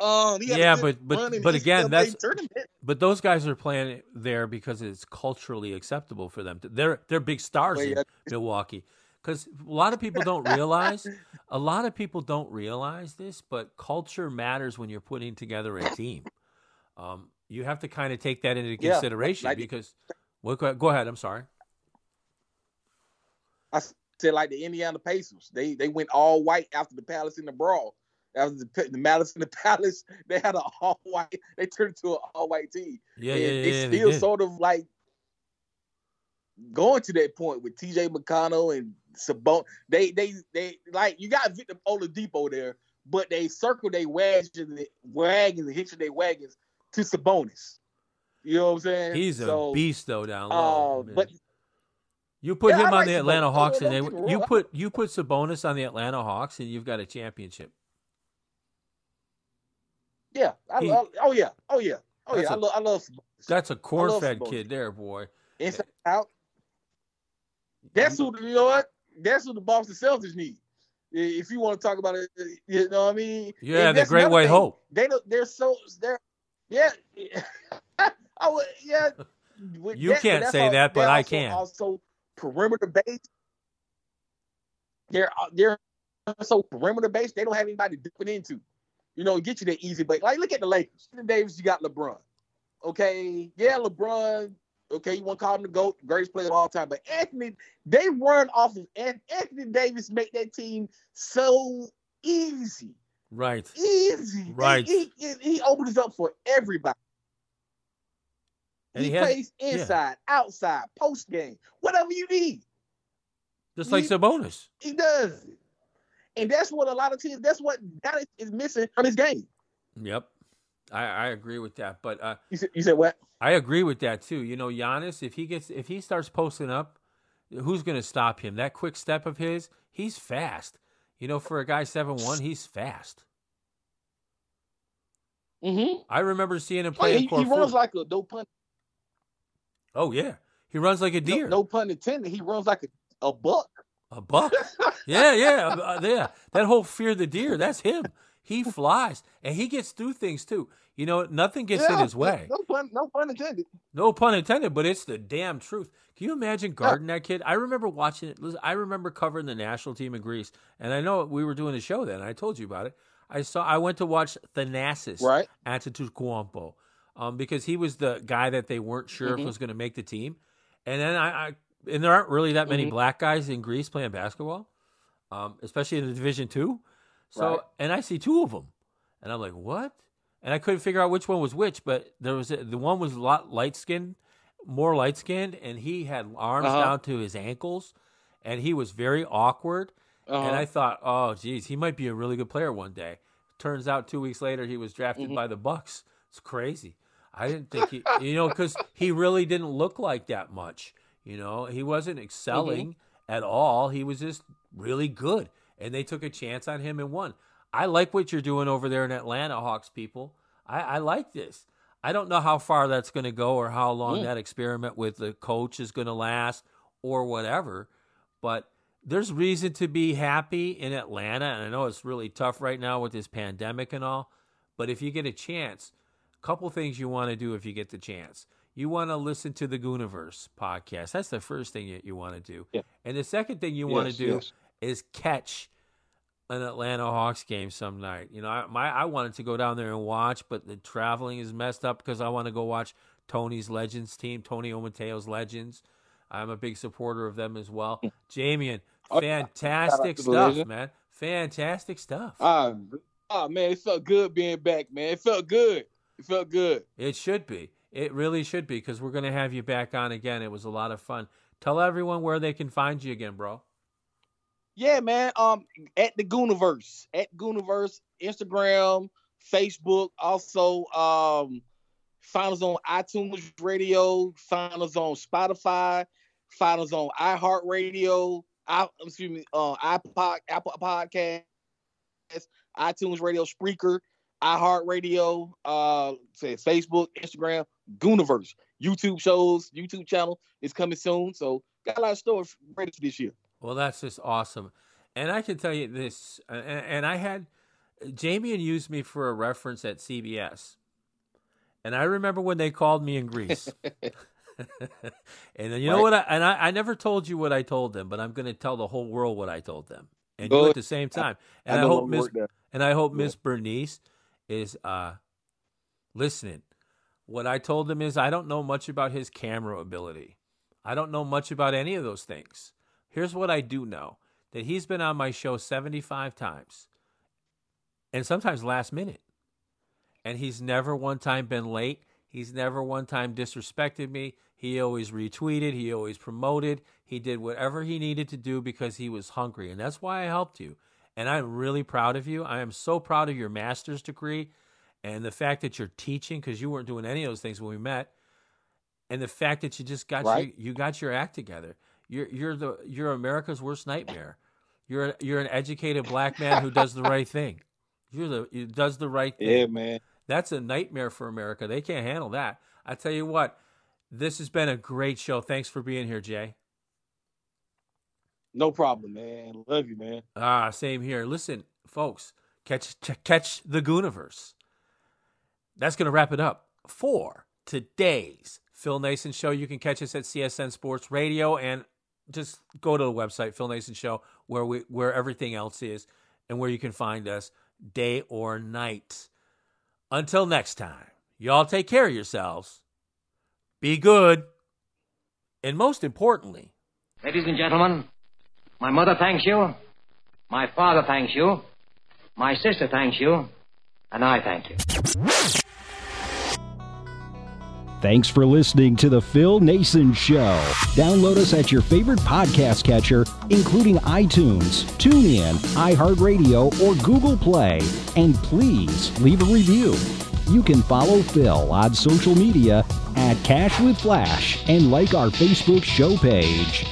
Um, Yeah, but- but- but again, that's- tournament. But those guys are playing there because it's culturally acceptable for them. They're they're big stars Well, in. <laughs> Milwaukee. Because a lot of people don't realize, a lot of people don't realize this, but culture matters when you're putting together a team. Um, you have to kind of take that into Yeah, consideration like- because. Well, go, go ahead. I'm sorry. I said like the Indiana Pacers. They they went all white after the Palace in the brawl. After the, the Malice in the <laughs> Palace, they had an all white. They turned to an all white team. Yeah, and yeah, yeah. they yeah, still sort of like going to that point with TJ McConnell and Sabon. They they they like you got Victor Oladipo there, but they circle their wagons, wagons and hitching their wagons to Sabonis. You know what I'm saying? He's a So, beast though down low. Uh, man. but You put Yeah, him I on like the Atlanta Don't- Hawks, and they, you put you put Sabonis on the Atlanta Hawks, and you've got a championship. yeah, I, He- I- oh yeah, oh yeah, oh yeah. I a- love I love Sabonis. That's a corn-fed Sabonis. kid there, boy. inside out. That's who you know what? That's who the Boston Celtics need. If you want to talk about it, you know what I mean. Yeah, And the Great White thing. Hope. They. They're so. They're yeah. <laughs> I would yeah. <laughs> You that, can't say all- that, but I also- can. Also, perimeter based. They're uh, they're so perimeter based. They don't have anybody to dip it into. You know, get you that easy. But like, look at the Lakers. Anthony Davis, you got LeBron. Okay, yeah, LeBron. Okay, you want to call him the GOAT, greatest player of all time. But Anthony, they run off of An- Anthony Davis, make that team so easy. Right. Easy. Right. He, he, he opens up for everybody. And he, he plays yeah. inside, outside, post game, whatever you need. Just like He- Sabonis. He does. And that's what a lot of teams, that's what Dallas is missing from his game. Yep. I, I agree with that. But uh, You said, you said what? I agree with that too. You know, Giannis, if he gets if he starts posting up, who's gonna stop him? That quick step of his, he's fast. You know, for a guy seven one, he's fast. Mm-hmm. I remember seeing him Oh, play he, in he runs like a dope pun, Oh yeah. He runs like a deer. no pun intended. He runs like a, a buck. A buck. yeah, yeah, uh, yeah. That whole fear the deer, that's him. He <laughs> flies and he gets through things too. You know, nothing gets in his way. No pun, no pun intended. No pun intended, but it's the damn truth. Can you imagine guarding that kid? I remember watching it. listen, I remember covering the national team in Greece, and I know we were doing the show then. I told you about it. I saw. I went to watch Thanasis Right. at Antetokounmpo, um, because he was the guy that they weren't sure Mhm. if was going to make the team. And then I, I, and there aren't really that many Mhm. black guys in Greece playing basketball, um, especially in the Division Two. So, Right. and I see two of them, and I'm like, what? And I couldn't figure out which one was which, but there was a, the one was a lot light skinned, more light skinned, and he had arms Uh-huh. down to his ankles, and he was very awkward. Uh-huh. And I thought, oh, geez, he might be a really good player one day. Turns out, two weeks later, he was drafted Mhm. by the Bucks. It's crazy. I didn't think he, you know, because he really didn't look like that much. You know, he wasn't excelling at all. He was just really good, and they took a chance on him and won. I like what you're doing over there in Atlanta, Hawks people. I, I like this. I don't know how far that's going to go or how long Mm. that experiment with the coach is going to last or whatever, but there's reason to be happy in Atlanta. And I know it's really tough right now with this pandemic and all, but if you get a chance, couple things you want to do if you get the chance. You want to listen to the Goonaverse podcast. That's the first thing that you want to do. Yeah. And the second thing you want to do yes. is catch an Atlanta Hawks game some night. You know, I, my I wanted to go down there and watch, but the traveling is messed up because I want to go watch Tony's Legends team, Tony Omateo's Legends. I'm a big supporter of them as well. Jameyan, Oh, yeah. fantastic Shout out to the stuff, man. Fantastic stuff. Ah, ah, man, it felt good being back, man. It felt good. It felt good. It should be. It really should be because we're going to have you back on again. It was a lot of fun. Tell everyone where they can find you again, bro. Yeah, man. Um, at the Goonaverse, at Goonaverse, Instagram, Facebook, also um, find us on iTunes Radio, find us on Spotify, find us on iHeartRadio, I excuse me, uh, iPod, Apple Podcast, iTunes Radio, Spreaker, iHeartRadio, uh, say Facebook, Instagram, Goonaverse, YouTube shows, YouTube channel is coming soon. So got a lot of stuff ready for this year. Well, that's just awesome. And I can tell you this, and, and I had Jameyan used me for a reference at CBS. And I remember when they called me in Greece. <laughs> <laughs> and then you know what? I, and I, I never told you what I told them, but I'm going to tell the whole world what I told them, and you Good. at the same time. And I, know hope Miss and I hope Yeah. Miss Bernice is uh, listening. What I told him is I don't know much about his camera ability. I don't know much about any of those things. Here's what I do know that he's been on my show 75 times and sometimes last minute. And he's never one time been late. He's never one time disrespected me. He always retweeted. He always promoted. He did whatever he needed to do because he was hungry. And that's why I helped you. And I'm really proud of you. I am so proud of your master's degree and the fact that you're teaching because you weren't doing any of those things when we met. And the fact that you just got Right. your, you got your act together. You're you're the you're America's worst nightmare. You're you're an educated black man who does the right thing. You're the who does the right thing. Yeah, man. That's a nightmare for America. They can't handle that. I tell you what, this has been a great show. Thanks for being here, Jay. No problem, man. Love you, man. Ah, same here. Listen, folks, catch ch- catch the Goonaverse. That's going to wrap it up for today's Phil Nason show. You can catch us at CSN Sports Radio and just go to the website Phil Nason Show where we where everything else is and where you can find us day or night. Until next time, y'all take care of yourselves. Be good. And most importantly, Ladies and gentlemen, my mother thanks you, my father thanks you, my sister thanks you, and I thank you. Thanks for listening to The Phil Nason Show. Download us at your favorite podcast catcher, including iTunes, TuneIn, iHeartRadio, or Google Play. And please leave a review. You can follow Phil on social media at Cash with Flash and like our Facebook show page.